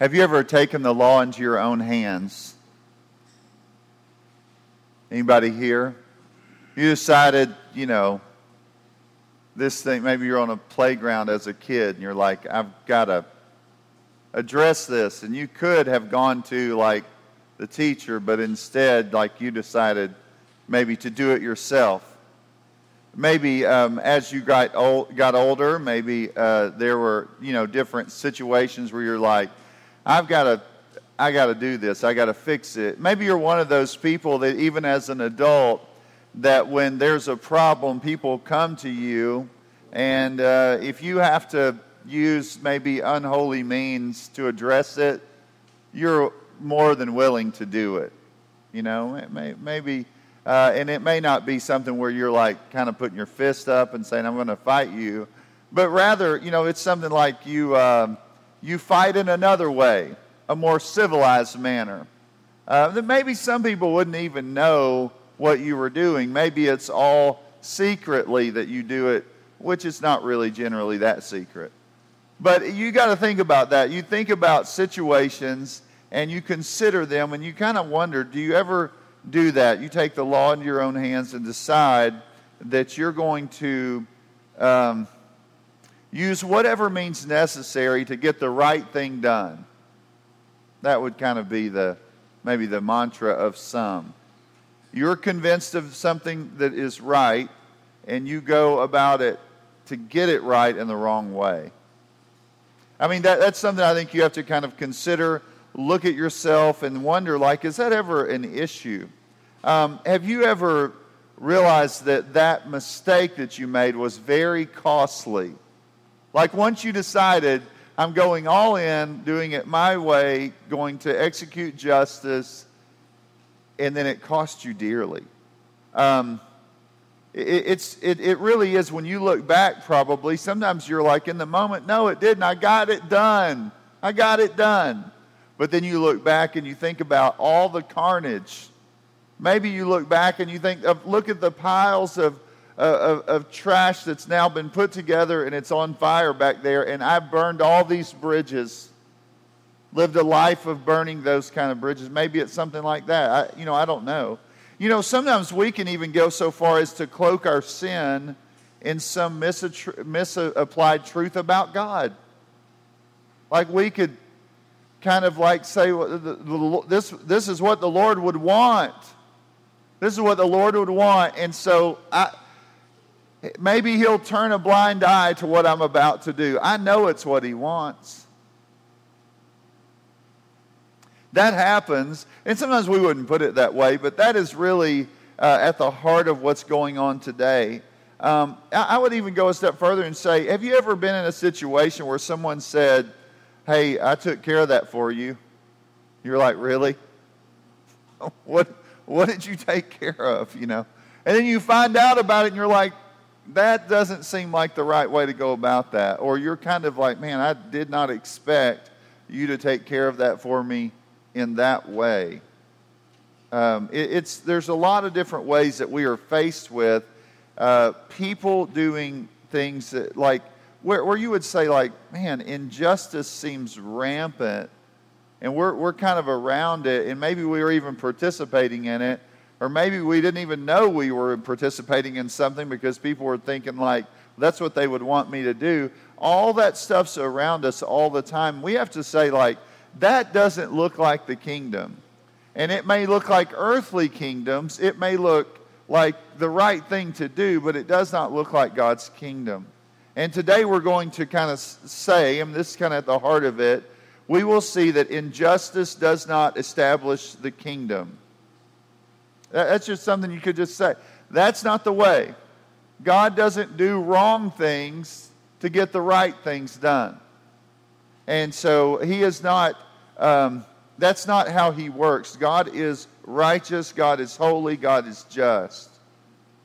Have you ever taken the law into your own hands? Anybody here? You decided, you know, this thing, maybe you're on a playground as a kid and you're like, I've got to address this. And you could have gone to like the teacher, but instead, like you decided maybe to do it yourself. Maybe um, as you got, old, got older, maybe uh, there were, you know, different situations where you're like, I've got to I got to do this. I got to fix it. Maybe you're one of those people that even as an adult that when there's a problem, people come to you, and uh, if you have to use maybe unholy means to address it, you're more than willing to do it. You know, may, maybe, uh, and it may not be something where you're like kind of putting your fist up and saying, I'm going to fight you, but rather, you know, it's something like you, uh, you fight in another way, a more civilized manner. Uh, that maybe some people wouldn't even know what you were doing. Maybe it's all secretly that you do it, which is not really generally that secret. But you got to think about that. You think about situations and you consider them and you kind of wonder do you ever do that? You take the law into your own hands and decide that you're going to um, use whatever means necessary to get the right thing done. That would kind of be the maybe the mantra of some. You're convinced of something that is right, and you go about it to get it right in the wrong way. I mean, that, that's something I think you have to kind of consider, look at yourself, and wonder like, is that ever an issue? Um, have you ever realized that that mistake that you made was very costly? Like, once you decided, I'm going all in, doing it my way, going to execute justice, and then it costs you dearly. Um, it, it's, it, it really is when you look back, probably, sometimes you're like, in the moment, no, it didn't. I got it done. I got it done. But then you look back and you think about all the carnage. Maybe you look back and you think, look at the piles of, of, of trash that's now been put together and it's on fire back there, and I've burned all these bridges lived a life of burning those kind of bridges. Maybe it's something like that. I, you know, I don't know. You know, sometimes we can even go so far as to cloak our sin in some misapplied truth about God. Like we could kind of like say, this, this is what the Lord would want. This is what the Lord would want. And so I, maybe He'll turn a blind eye to what I'm about to do. I know it's what He wants. That happens, and sometimes we wouldn't put it that way, but that is really uh, at the heart of what's going on today. Um, I, I would even go a step further and say, have you ever been in a situation where someone said, Hey, I took care of that for you? You're like, Really? What, what did you take care of? You know? And then you find out about it and you're like, that doesn't seem like the right way to go about that. Or you're kind of like, man, I did not expect you to take care of that for me in that way. Um, it, it's, there's a lot of different ways that we are faced with uh, people doing things that, like, where, where you would say, like, man, injustice seems rampant, and we're, we're kind of around it, and maybe we are even participating in it, or maybe we didn't even know we were participating in something because people were thinking, like, that's what they would want me to do. All that stuff's around us all the time. We have to say, like, that doesn't look like the kingdom. And it may look like earthly kingdoms, it may look like the right thing to do, but it does not look like God's kingdom. And today we're going to kind of say, and this is kind of at the heart of it, we will see that injustice does not establish the kingdom. That's just something you could just say. That's not the way. God doesn't do wrong things to get the right things done. And so he is not, um, that's not how he works. God is righteous, God is holy, God is just.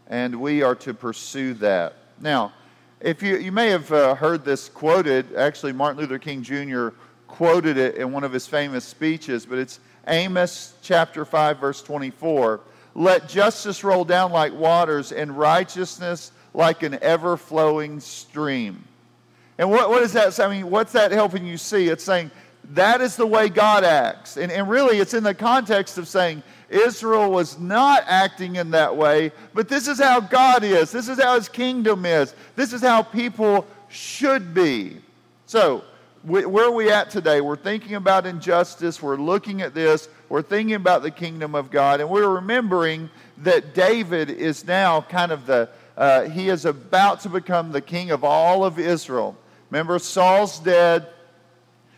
And we are to pursue that. Now, if you, you may have uh, heard this quoted, actually, Martin Luther King Jr. quoted it in one of his famous speeches, but it's Amos chapter 5, verse 24. Let justice roll down like waters and righteousness like an ever flowing stream. And what, what is that? I mean, what's that helping you see? It's saying that is the way God acts. And, and really, it's in the context of saying Israel was not acting in that way, but this is how God is. This is how his kingdom is. This is how people should be. So, where are we at today? We're thinking about injustice. We're looking at this. We're thinking about the kingdom of God. And we're remembering that David is now kind of the, uh, he is about to become the king of all of Israel. Remember, Saul's dead.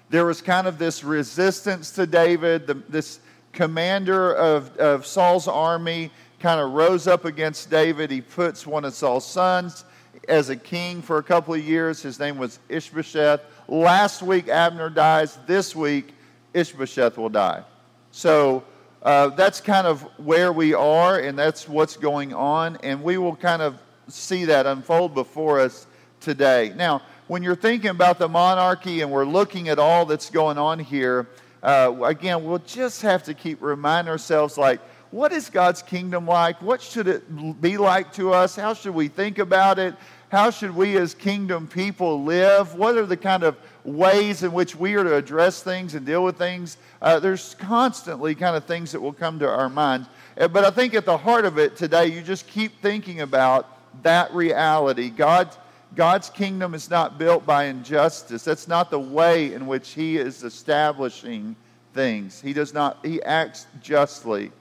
There was kind of this resistance to David. The, this commander of, of Saul's army kind of rose up against David. He puts one of Saul's sons as a king for a couple of years. His name was Ishbosheth. Last week, Abner dies. This week, Ishbosheth will die. So uh, that's kind of where we are, and that's what's going on. And we will kind of see that unfold before us today. Now, when you're thinking about the monarchy and we're looking at all that's going on here, uh, again, we'll just have to keep reminding ourselves like, what is God's kingdom like? What should it be like to us? How should we think about it? How should we as kingdom people live? What are the kind of ways in which we are to address things and deal with things? Uh, there's constantly kind of things that will come to our minds. Uh, but I think at the heart of it today, you just keep thinking about that reality. God, God's kingdom is not built by injustice. That's not the way in which He is establishing things. He does not, He acts justly,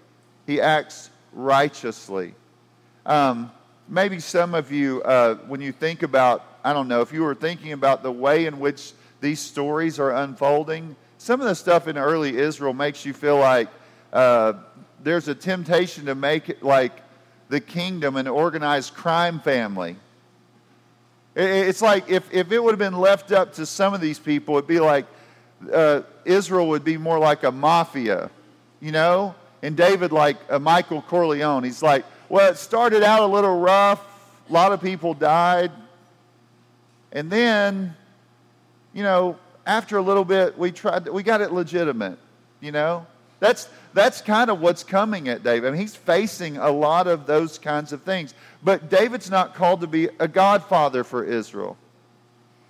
He acts righteously. Um, maybe some of you, uh, when you think about, I don't know, if you were thinking about the way in which these stories are unfolding, some of the stuff in early Israel makes you feel like uh, there's a temptation to make it like the kingdom an organized crime family. It's like if, if it would have been left up to some of these people, it'd be like uh, Israel would be more like a mafia, you know? And David, like a Michael Corleone, he's like, well, it started out a little rough. A lot of people died. And then, you know, after a little bit, we tried, we got it legitimate, you know? That's, that's kind of what's coming at David. I mean, he's facing a lot of those kinds of things. But David's not called to be a godfather for Israel.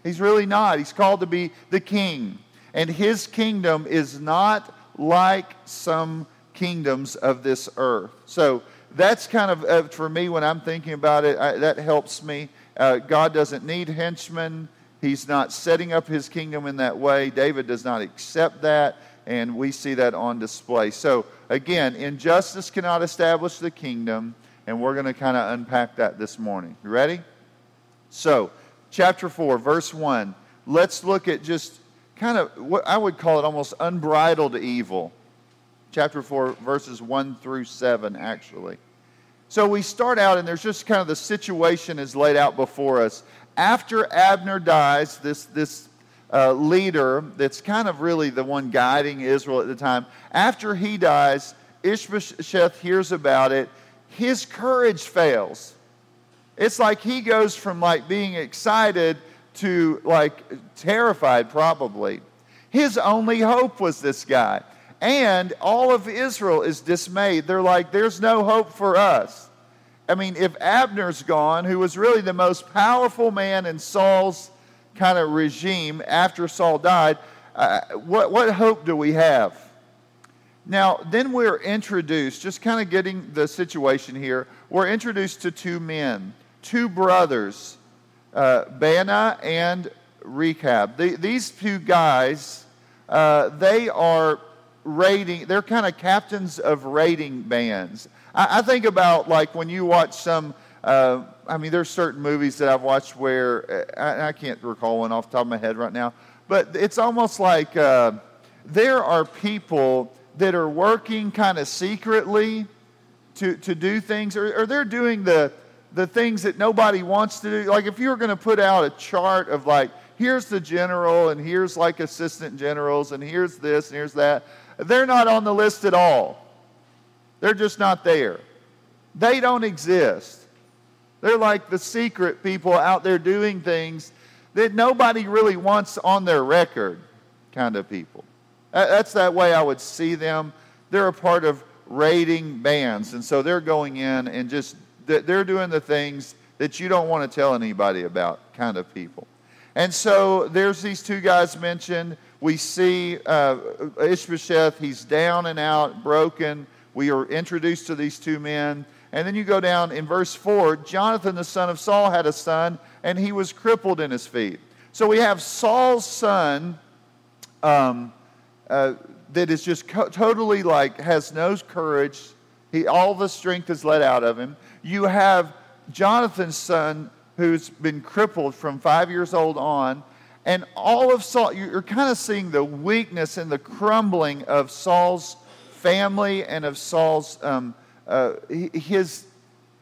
He's really not. He's called to be the king. And his kingdom is not like some kingdoms of this earth. So that's kind of, uh, for me, when I'm thinking about it, I, that helps me. Uh, God doesn't need henchmen. He's not setting up his kingdom in that way. David does not accept that, and we see that on display. So, again, injustice cannot establish the kingdom, and we're going to kind of unpack that this morning. You ready? So, chapter 4, verse 1. Let's look at just kind of what I would call it almost unbridled evil chapter 4, verses 1 through 7, actually. So we start out, and there's just kind of the situation is laid out before us. After Abner dies, this, this uh, leader that's kind of really the one guiding Israel at the time, after he dies, Ishbosheth hears about it. His courage fails. It's like he goes from like being excited to like terrified, probably. His only hope was this guy. And all of Israel is dismayed. They're like, there's no hope for us. I mean, if Abner's gone, who was really the most powerful man in Saul's kind of regime after Saul died, uh, what, what hope do we have? Now, then we're introduced, just kind of getting the situation here, we're introduced to two men, two brothers, uh, Baanah and Rechab. The, these two guys, uh, they are raiding, they're kind of captains of raiding bands. I, I, think about like when you watch some, uh, I mean, there's certain movies that I've watched where, uh, I, I, can't recall one off the top of my head right now, but it's almost like uh, there are people that are working kind of secretly to, to do things, or, or they're doing the, the things that nobody wants to do. Like if you were going to put out a chart of like, here's the general, and here's like assistant generals, and here's this, and here's that. They're not on the list at all. They're just not there. They don't exist. They're like the secret people out there doing things that nobody really wants on their record kind of people. That's that way I would see them. They're a part of raiding bands, and so they're going in and just they're doing the things that you don't want to tell anybody about kind of people. And so there's these two guys mentioned We see uh, Ishbosheth, he's down and out, broken. We are introduced to these two men. And then you go down in verse 4 Jonathan, the son of Saul, had a son, and he was crippled in his feet. So we have Saul's son um, uh, that is just co- totally like, has no courage. He, all the strength is let out of him. You have Jonathan's son who's been crippled from five years old on. And all of Saul, you're kind of seeing the weakness and the crumbling of Saul's family and of Saul's, um, uh, his,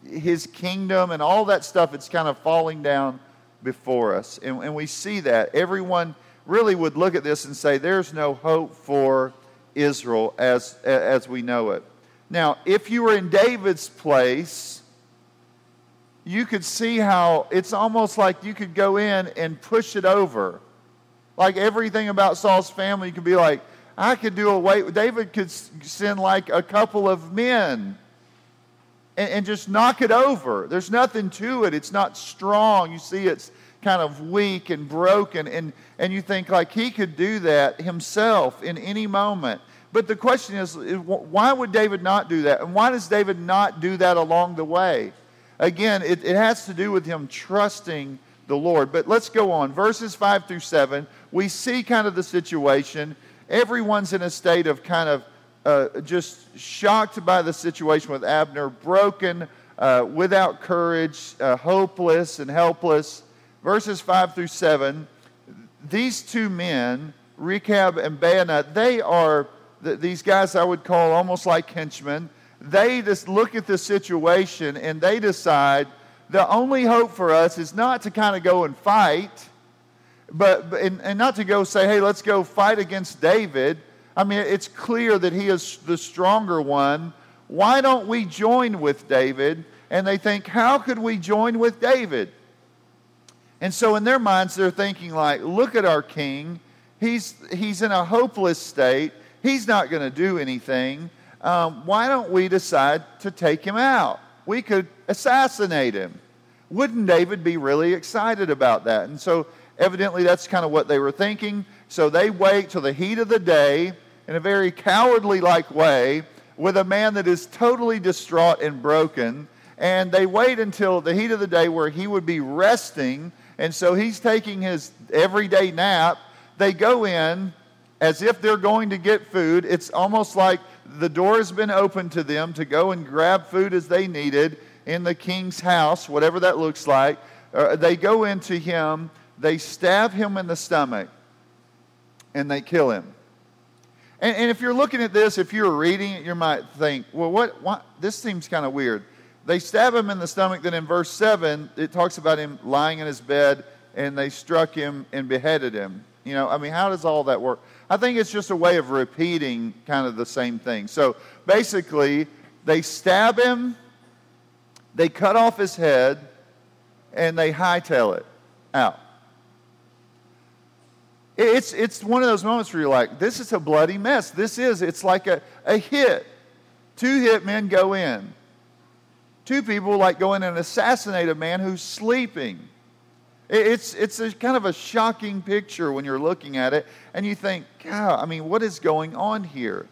his kingdom and all that stuff. It's kind of falling down before us. And, and we see that. Everyone really would look at this and say, there's no hope for Israel as, as we know it. Now, if you were in David's place, you could see how it's almost like you could go in and push it over. Like everything about Saul's family, you could be like, I could do away. David could send like a couple of men and, and just knock it over. There's nothing to it. It's not strong. You see, it's kind of weak and broken. And, and you think like he could do that himself in any moment. But the question is, why would David not do that? And why does David not do that along the way? Again, it, it has to do with him trusting the Lord. But let's go on. Verses 5 through 7, we see kind of the situation. Everyone's in a state of kind of uh, just shocked by the situation with Abner, broken, uh, without courage, uh, hopeless, and helpless. Verses 5 through 7, these two men, Rechab and Baanah, they are these guys I would call almost like henchmen they just look at the situation and they decide the only hope for us is not to kind of go and fight, but and, and not to go say, hey, let's go fight against David. I mean, it's clear that he is the stronger one. Why don't we join with David? And they think, how could we join with David? And so in their minds, they're thinking like, look at our king. He's, he's in a hopeless state. He's not going to do anything um, why don't we decide to take him out? We could assassinate him. Wouldn't David be really excited about that? And so, evidently, that's kind of what they were thinking. So, they wait till the heat of the day in a very cowardly like way with a man that is totally distraught and broken. And they wait until the heat of the day where he would be resting. And so, he's taking his everyday nap. They go in as if they're going to get food. It's almost like the door has been opened to them to go and grab food as they needed in the king's house, whatever that looks like. Uh, they go into him, they stab him in the stomach, and they kill him. And, and if you're looking at this, if you're reading it, you might think, well, what, what? This seems kind of weird. They stab him in the stomach, then in verse 7, it talks about him lying in his bed, and they struck him and beheaded him. You know, I mean, how does all that work? I think it's just a way of repeating kind of the same thing. So basically, they stab him, they cut off his head, and they hightail it out. It's, it's one of those moments where you're like, this is a bloody mess. This is, it's like a, a hit. Two hit men go in. Two people like go in and assassinate a man who's sleeping. It's, it's a kind of a shocking picture when you're looking at it, and you think, God, I mean, what is going on here?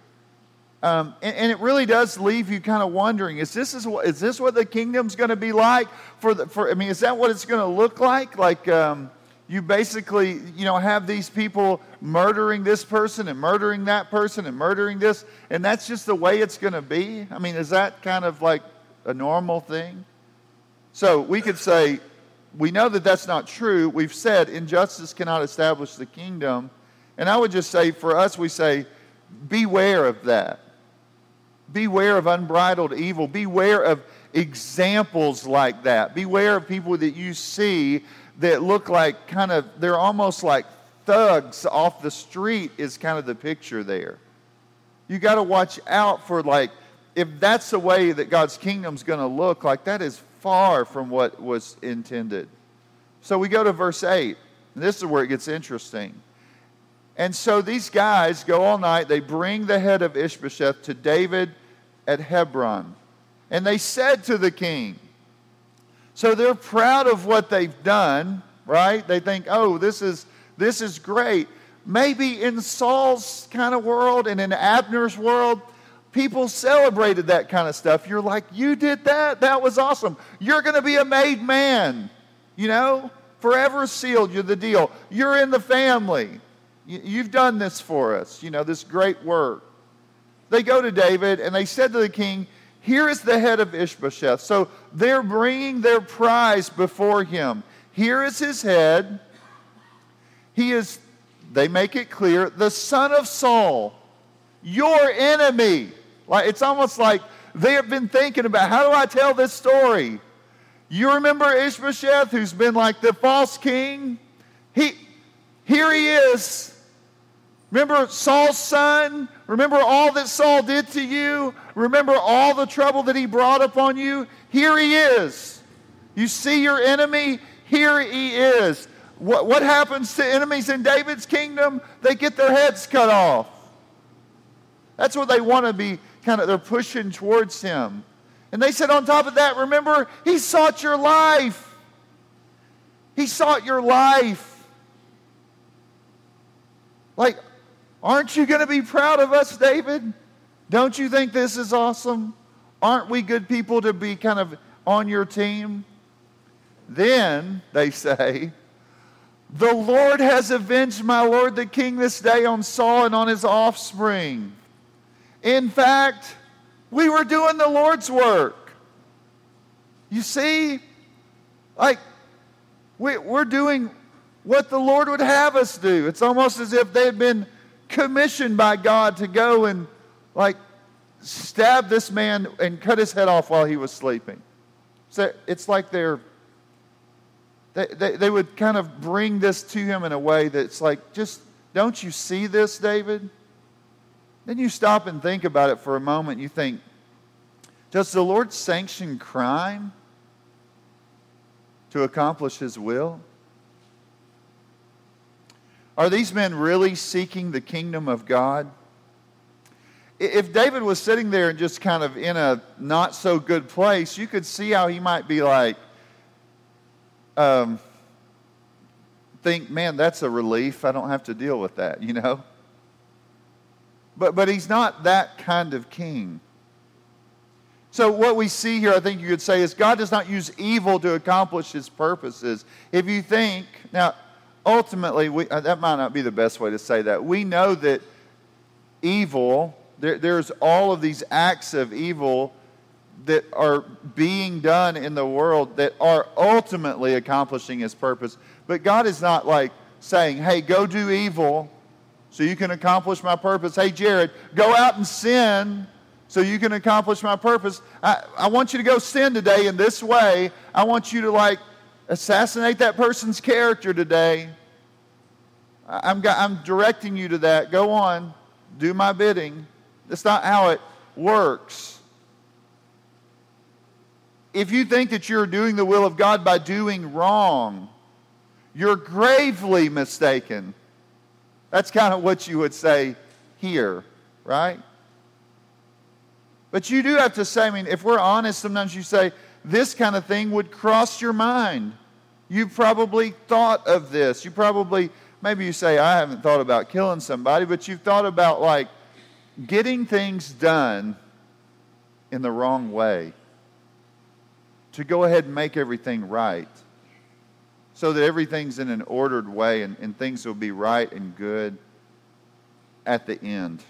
Um, and, and, it really does leave you kind of wondering: Is this is, is this what the kingdom's going to be like? For the, for I mean, is that what it's going to look like? Like um, you basically, you know, have these people murdering this person and murdering that person and murdering this, and that's just the way it's going to be. I mean, is that kind of like a normal thing? So we could say we know that that's not true. We've said injustice cannot establish the kingdom. And I would just say for us, we say, beware of that. Beware of unbridled evil. Beware of examples like that. Beware of people that you see that look like kind of, they're almost like thugs off the street, is kind of the picture there. You got to watch out for, like, if that's the way that God's kingdom's going to look, like, that is far from what was intended. So we go to verse 8. And this is where it gets interesting. And so these guys go all night. They bring the head of Ishbosheth to David at Hebron. And they said to the king, so they're proud of what they've done, right? They think, oh, this is, this is great. maybe in Saul's kind of world and in Abner's world, people celebrated that kind of stuff. You're like, you did that? That was awesome. You're going to be a made man, you know? Forever sealed, you're the deal. You're in the family. You've done this for us, you know, this great work. They go to David and they said to the king, Here is the head of Ishbosheth. So they're bringing their prize before him. Here is his head. He is, they make it clear, the son of Saul, your enemy. Like it's almost like they have been thinking about how do I tell this story? You remember Ishbosheth, who's been like the false king? He, here he is. Remember Saul's son? Remember all that Saul did to you? Remember all the trouble that he brought upon you? Here he is. You see your enemy? Here he is. What, what happens to enemies in David's kingdom? They get their heads cut off. That's what they want to be kind of, they're pushing towards him. And they said, on top of that, remember, he sought your life. He sought your life. Like, aren't you going to be proud of us, David? Don't you think this is awesome? Aren't we good people to be kind of on your team? Then, they say, the Lord has avenged my Lord the king this day on Saul and on his offspring. In fact, we were doing the Lord's work. You see, like, we, we're doing what the Lord would have us do. It's almost as if they had been commissioned by God to go and, like, stab this man and cut his head off while he was sleeping. So it's like they're, they, they, they would kind of bring this to him in a way that's like, just, don't you see this, David? Then you stop and think about it for a moment. You think, does the Lord sanction crime to accomplish his will? Are these men really seeking the kingdom of God? If David was sitting there and just kind of in a not so good place, you could see how he might be like, um, think, man, that's a relief. I don't have to deal with that, you know? But, but he's not that kind of king. So, what we see here, I think you could say, is God does not use evil to accomplish his purposes. If you think, now, ultimately, we, uh, that might not be the best way to say that. We know that evil, there, there's all of these acts of evil that are being done in the world that are ultimately accomplishing his purpose. But God is not like saying, hey, go do evil so you can accomplish my purpose. Hey, Jared, go out and sin so you can accomplish my purpose. I, I want you to go sin today in this way. I want you to, like, assassinate that person's character today. I'm, I'm directing you to that. Go on, do my bidding. That's not how it works. If you think that you're doing the will of God by doing wrong, you're gravely mistaken. That's kind of what you would say here, right? But you do have to say, I mean, if we're honest, sometimes you say, this kind of thing would cross your mind. You probably thought of this. You probably, maybe you say, I haven't thought about killing somebody, but you've thought about like getting things done in the wrong way to go ahead and make everything right so that everything's in an ordered way and, and things will be right and good at the end.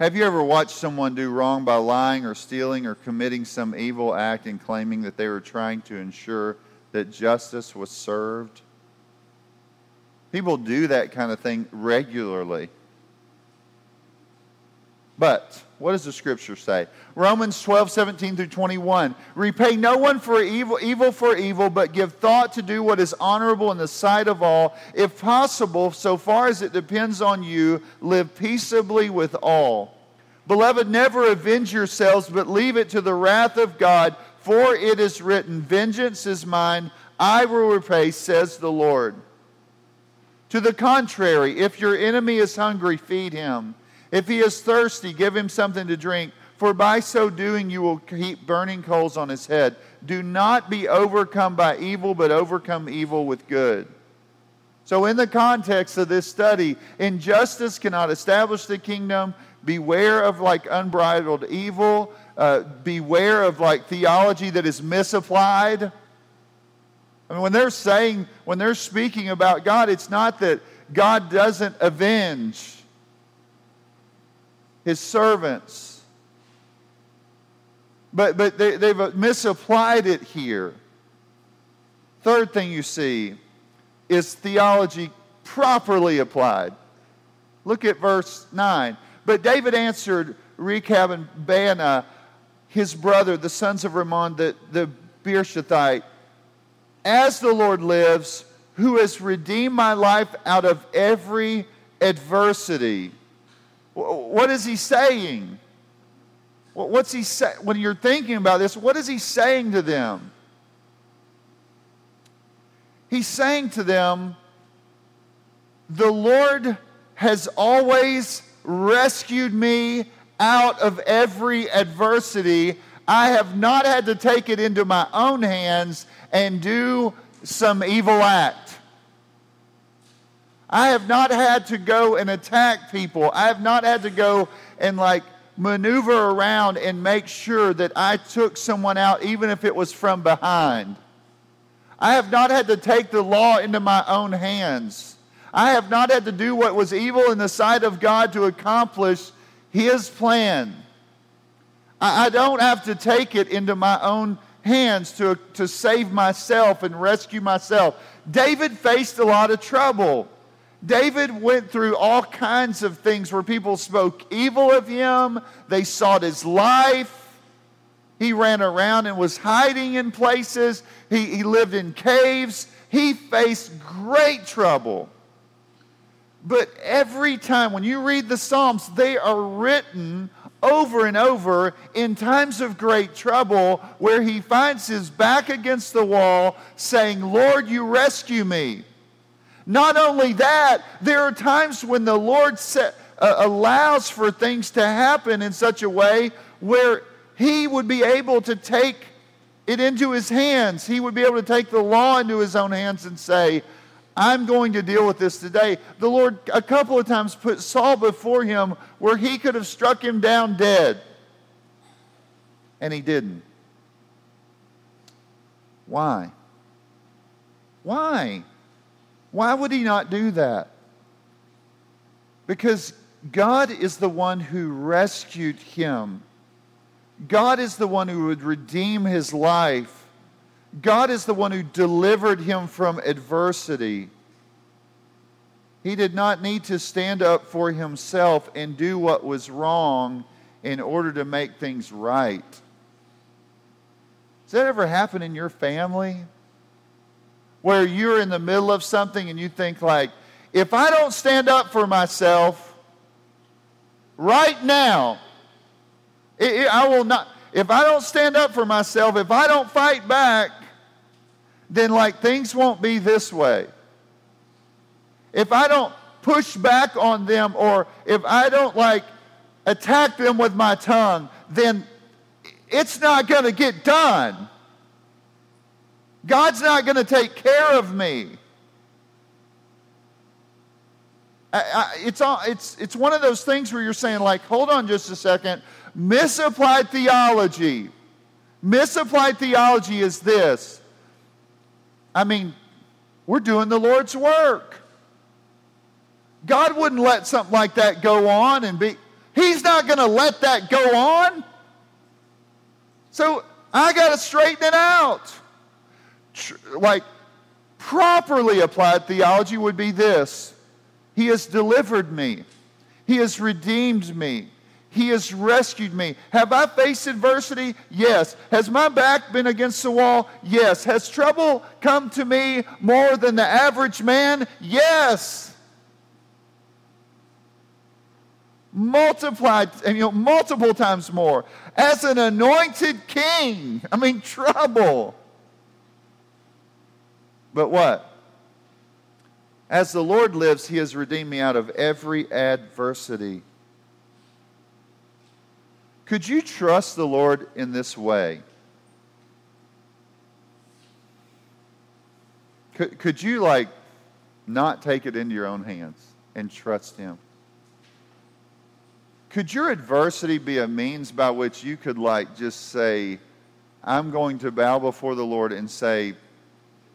Have you ever watched someone do wrong by lying or stealing or committing some evil act and claiming that they were trying to ensure that justice was served? People do that kind of thing regularly. But what does the scripture say? Romans 12, 17 through 21. Repay no one for evil, evil for evil, but give thought to do what is honorable in the sight of all. If possible, so far as it depends on you, live peaceably with all. Beloved, never avenge yourselves, but leave it to the wrath of God, for it is written, Vengeance is mine, I will repay, says the Lord. To the contrary, if your enemy is hungry, feed him. If he is thirsty, give him something to drink. for by so doing you will heap burning coals on his head. Do not be overcome by evil, but overcome evil with good. So, in the context of this study, injustice cannot establish the kingdom. Beware of like unbridled evil. Uh, beware of like theology that is misapplied. I mean, when they're saying, when they're speaking about God, it's not that God doesn't avenge his servants but, but they, they've misapplied it here. Third thing you see is theology properly applied. Look at verse 9. But David answered Rechab and Baanah, his brother, the sons of Ramon, the, the Beerothite, As the Lord lives, who has redeemed my life out of every adversity. What is he saying? What's he say? When you're thinking about this, what is he saying to them? He's saying to them, The Lord has always rescued me out of every adversity. I have not had to take it into my own hands and do some evil act. I have not had to go and attack people. I have not had to go and like maneuver around and make sure that I took someone out, even if it was from behind. I have not had to take the law into my own hands. I have not had to do what was evil in the sight of God to accomplish His plan. I, I don't have to take it into my own hands to, to save myself and rescue myself. David faced a lot of trouble. David went through all kinds of things where people spoke evil of him, they sought his life. He ran around and was hiding in places. He, he lived in caves. He faced great trouble. But every time, when you read the Psalms, they are written over and over in times of great trouble where he finds his back against the wall saying, Lord, you rescue me. Not only that, there are times when the Lord uh, allows for things to happen in such a way where He would be able to take it into His hands. He would be able to take the law into His own hands and say, I'm going to deal with this today. The Lord, a couple of times, put Saul before him where he could have struck him down dead. And he didn't. Why? Why? Why would he not do that? Because God is the one who rescued him. God is the one who would redeem his life. God is the one who delivered him from adversity. He did not need to stand up for himself and do what was wrong in order to make things right. Does that ever happen in your family? where you're in the middle of something and you think like, if I don't stand up for myself right now, it, it, I will not. If I don't stand up for myself, if I don't fight back, then like things won't be this way. If I don't push back on them or if I don't like attack them with my tongue, then it's not going to get done. God's not going to take care of me. I, I, it's, all, it's, it's one of those things where you're saying, like, hold on just a second. Misapplied theology. Misapplied theology is this. I mean, we're doing the Lord's work. God wouldn't let something like that go on and be, He's not going to let that go on. So I got to straighten it out like properly applied theology would be this He has delivered me, He has redeemed me. He has rescued me. Have I faced adversity? Yes. Has my back been against the wall? Yes. Has trouble come to me more than the average man? Yes. Multiplied, you know, multiple times more. As an anointed king, I mean, trouble. But what? As the Lord lives, he has redeemed me out of every adversity. Could you trust the Lord in this way? Could, could you, like, not take it into your own hands and trust Him? Could your adversity be a means by which you could, like, just say, I'm going to bow before the Lord and say,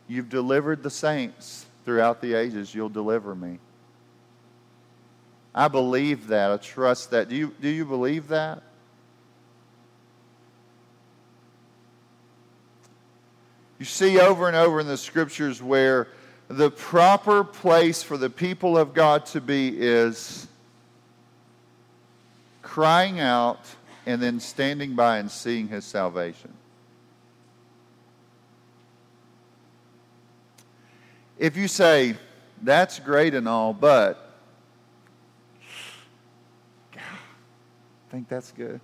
You've delivered the saints throughout the ages, you'll deliver me. I believe that. I trust that. Do you, do you believe that? You see over and over in the scriptures where the proper place for the people of God to be is crying out and then standing by and seeing his salvation. If you say, that's great and all, but I think that's good.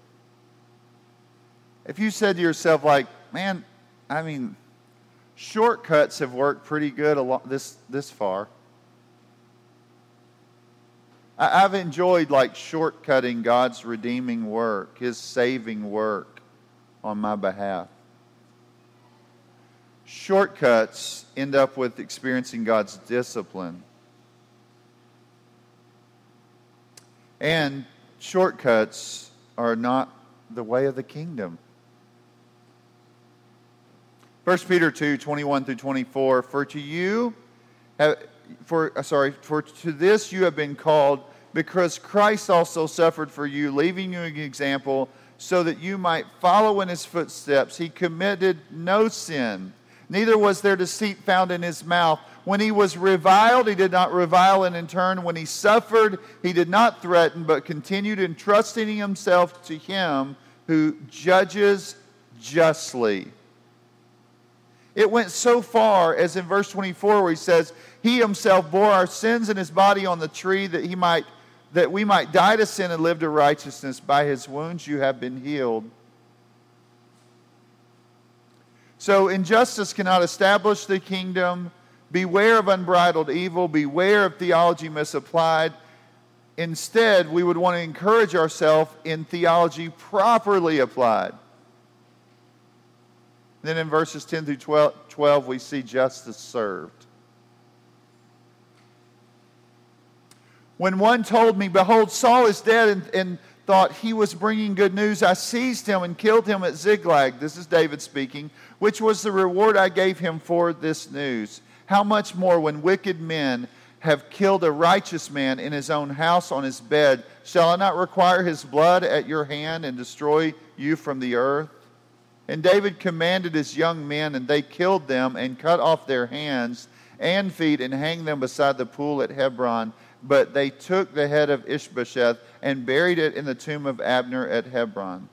If you said to yourself, like, man, I mean, shortcuts have worked pretty good lot this, this far. I, I've enjoyed like shortcutting God's redeeming work, His saving work on my behalf. Shortcuts end up with experiencing God's discipline. And shortcuts are not the way of the kingdom. 1 Peter 2, 21 through 24. For to you, have, for, uh, sorry, for to this you have been called, because Christ also suffered for you, leaving you an example so that you might follow in his footsteps. He committed no sin, neither was there deceit found in his mouth. When he was reviled, he did not revile and in turn. When he suffered, he did not threaten, but continued entrusting himself to him who judges justly. It went so far as in verse 24 where he says, He himself bore our sins in his body on the tree that he might that we might die to sin and live to righteousness. By his wounds you have been healed. So injustice cannot establish the kingdom. Beware of unbridled evil. Beware of theology misapplied. Instead, we would want to encourage ourselves in theology properly applied. Then in verses 10 through 12, 12 we see justice served. When one told me, Behold, Saul is dead, and, and thought he was bringing good news, I seized him and killed him at Ziklag. This is David speaking, which was the reward I gave him for this news. How much more when wicked men have killed a righteous man in his own house on his bed, shall I not require his blood at your hand and destroy you from the earth? And David commanded his young men, and they killed them and cut off their hands and feet and hanged them beside the pool at Hebron. But they took the head of Ishbosheth and buried it in the tomb of Abner at Hebron.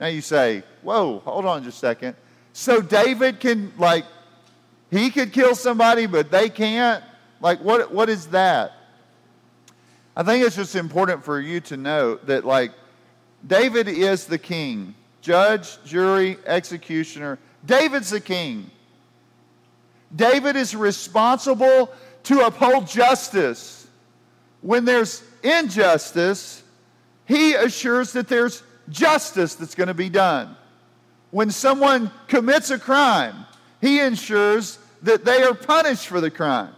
Now you say, whoa, hold on just a second. So David can, like, he could kill somebody, but they can't? Like, what, what is that? I think it's just important for you to know that, like, David is the king judge, jury, executioner. David's the king. David is responsible to uphold justice. When there's injustice, he assures that there's justice that's going to be done. When someone commits a crime, he ensures that they are punished for the crime.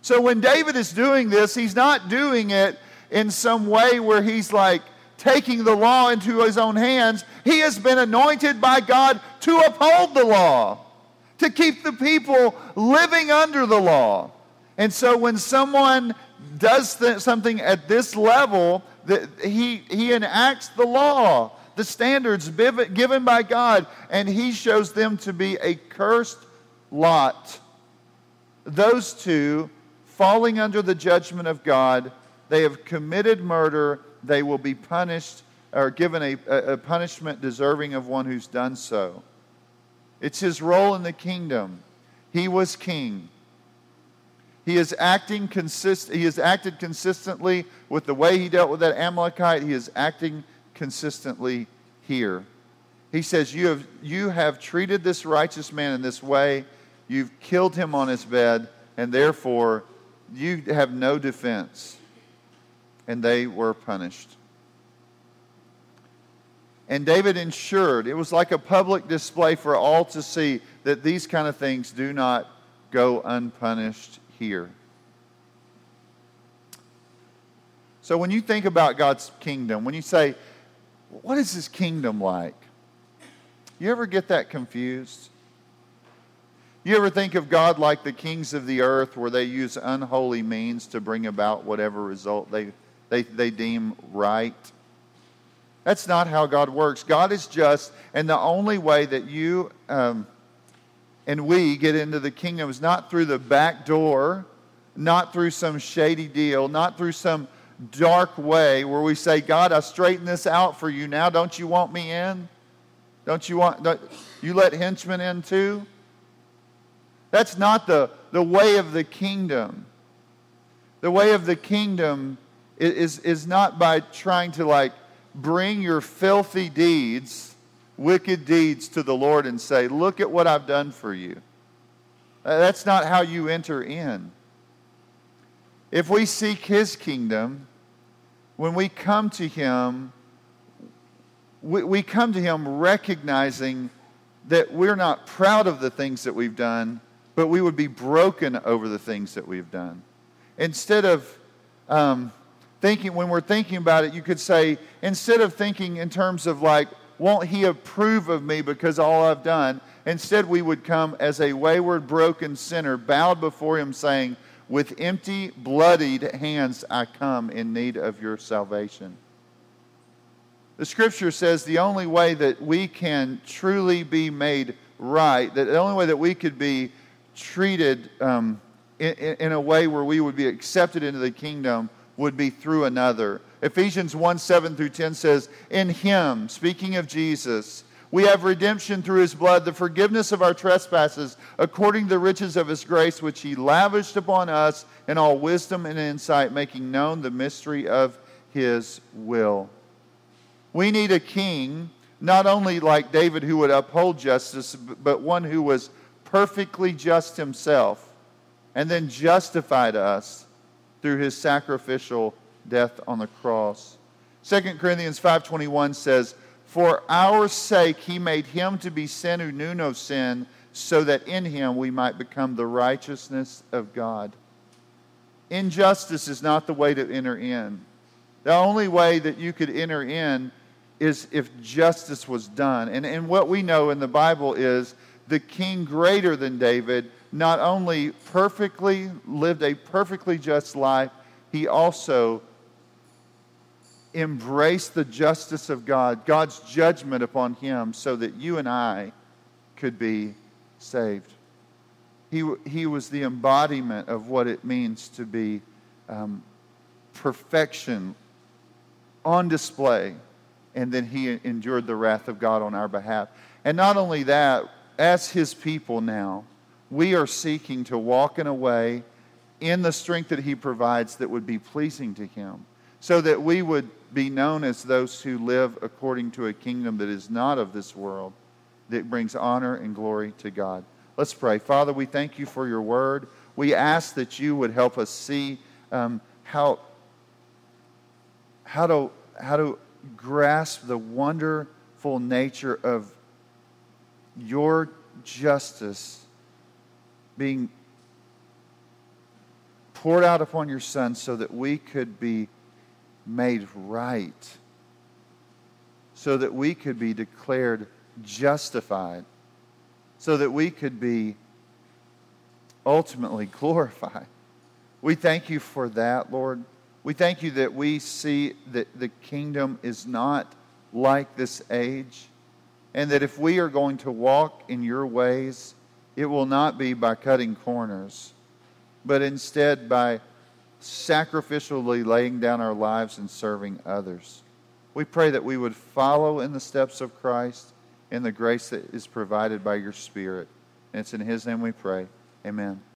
So when David is doing this, he's not doing it in some way where he's like, taking the law into his own hands. He has been anointed by God to uphold the law, to keep the people living under the law. And so when someone does th- something at this level, that he, he enacts the law, the standards given by God, and he shows them to be a cursed lot. Those two, falling under the judgment of God, they have committed murder they will be punished or given a, a, punishment deserving of one who's done so. It's his role in the kingdom. He was king. He is acting consist, he has acted consistently with the way he dealt with that Amalekite. He is acting consistently here. He says, You have, you have treated this righteous man in this way. You've killed him on his bed, and therefore you have no defense and they were punished. And David ensured, it was like a public display for all to see that these kind of things do not go unpunished here. So when you think about God's kingdom, when you say, what is his kingdom like? You ever get that confused? You ever think of God like the kings of the earth where they use unholy means to bring about whatever result they, they, they deem right? That's not how God works. God is just, and the only way that you um, and we get into the kingdom is not through the back door, not through some shady deal, not through some dark way where we say, God, I straighten this out for you now. Don't you want me in? Don't you want, don't, you let henchmen in too? That's not the, the way of the kingdom. The way of the kingdom is, is not by trying to like bring your filthy deeds, wicked deeds to the Lord and say, Look at what I've done for you. That's not how you enter in. If we seek his kingdom, when we come to Him, we, we come to Him recognizing that we're not proud of the things that we've done, but we would be broken over the things that we've done. Instead of um, thinking, when we're thinking about it, you could say, instead of thinking in terms of like, won't he approve of me because all I've done? Instead, we would come as a wayward, broken sinner, bowed before him, saying, with empty, bloodied hands I come in need of your salvation. The scripture says the only way that we can truly be made right, that the only way that we could be treated um, in, in, a way where we would be accepted into the kingdom would be through another. Ephesians 1 7 through 10 says, In him, speaking of Jesus, we have redemption through his blood, the forgiveness of our trespasses, according to the riches of his grace, which he lavished upon us in all wisdom and insight, making known the mystery of his will. We need a king, not only like David who would uphold justice, but one who was perfectly just himself and then justified us through his sacrificial death on the cross. 2 Corinthians 5:21 says, for our sake, he made him to be sin who knew no sin, so that in him we might become the righteousness of God. Injustice is not the way to enter in. The only way that you could enter in is if justice was done. And, and what we know in the Bible is the king greater than David not only perfectly lived a perfectly just life, he also embraced the justice of God, God's judgment upon him, so that you and I could be saved. He, he was the embodiment of what it means to be um, perfection on display, and then he endured the wrath of God on our behalf. And not only that, as his people now, we are seeking to walk in a way in the strength that he provides that would be pleasing to him, so that we would be known as those who live according to a kingdom that is not of this world, that brings honor and glory to God. Let's pray. Father, we thank you for your word. We ask that you would help us see um, how, how, to, how to grasp the wonderful nature of your justice being poured out upon your Son so that we could be made right so that we could be declared justified, so that we could be ultimately glorified. We thank you for that, Lord. We thank you that we see that the kingdom is not like this age, and that if we are going to walk in your ways, it will not be by cutting corners, but instead by sacrificially laying down our lives and serving others. We pray that we would follow in the steps of Christ in the grace that is provided by your Spirit. And it's in His name we pray. Amen.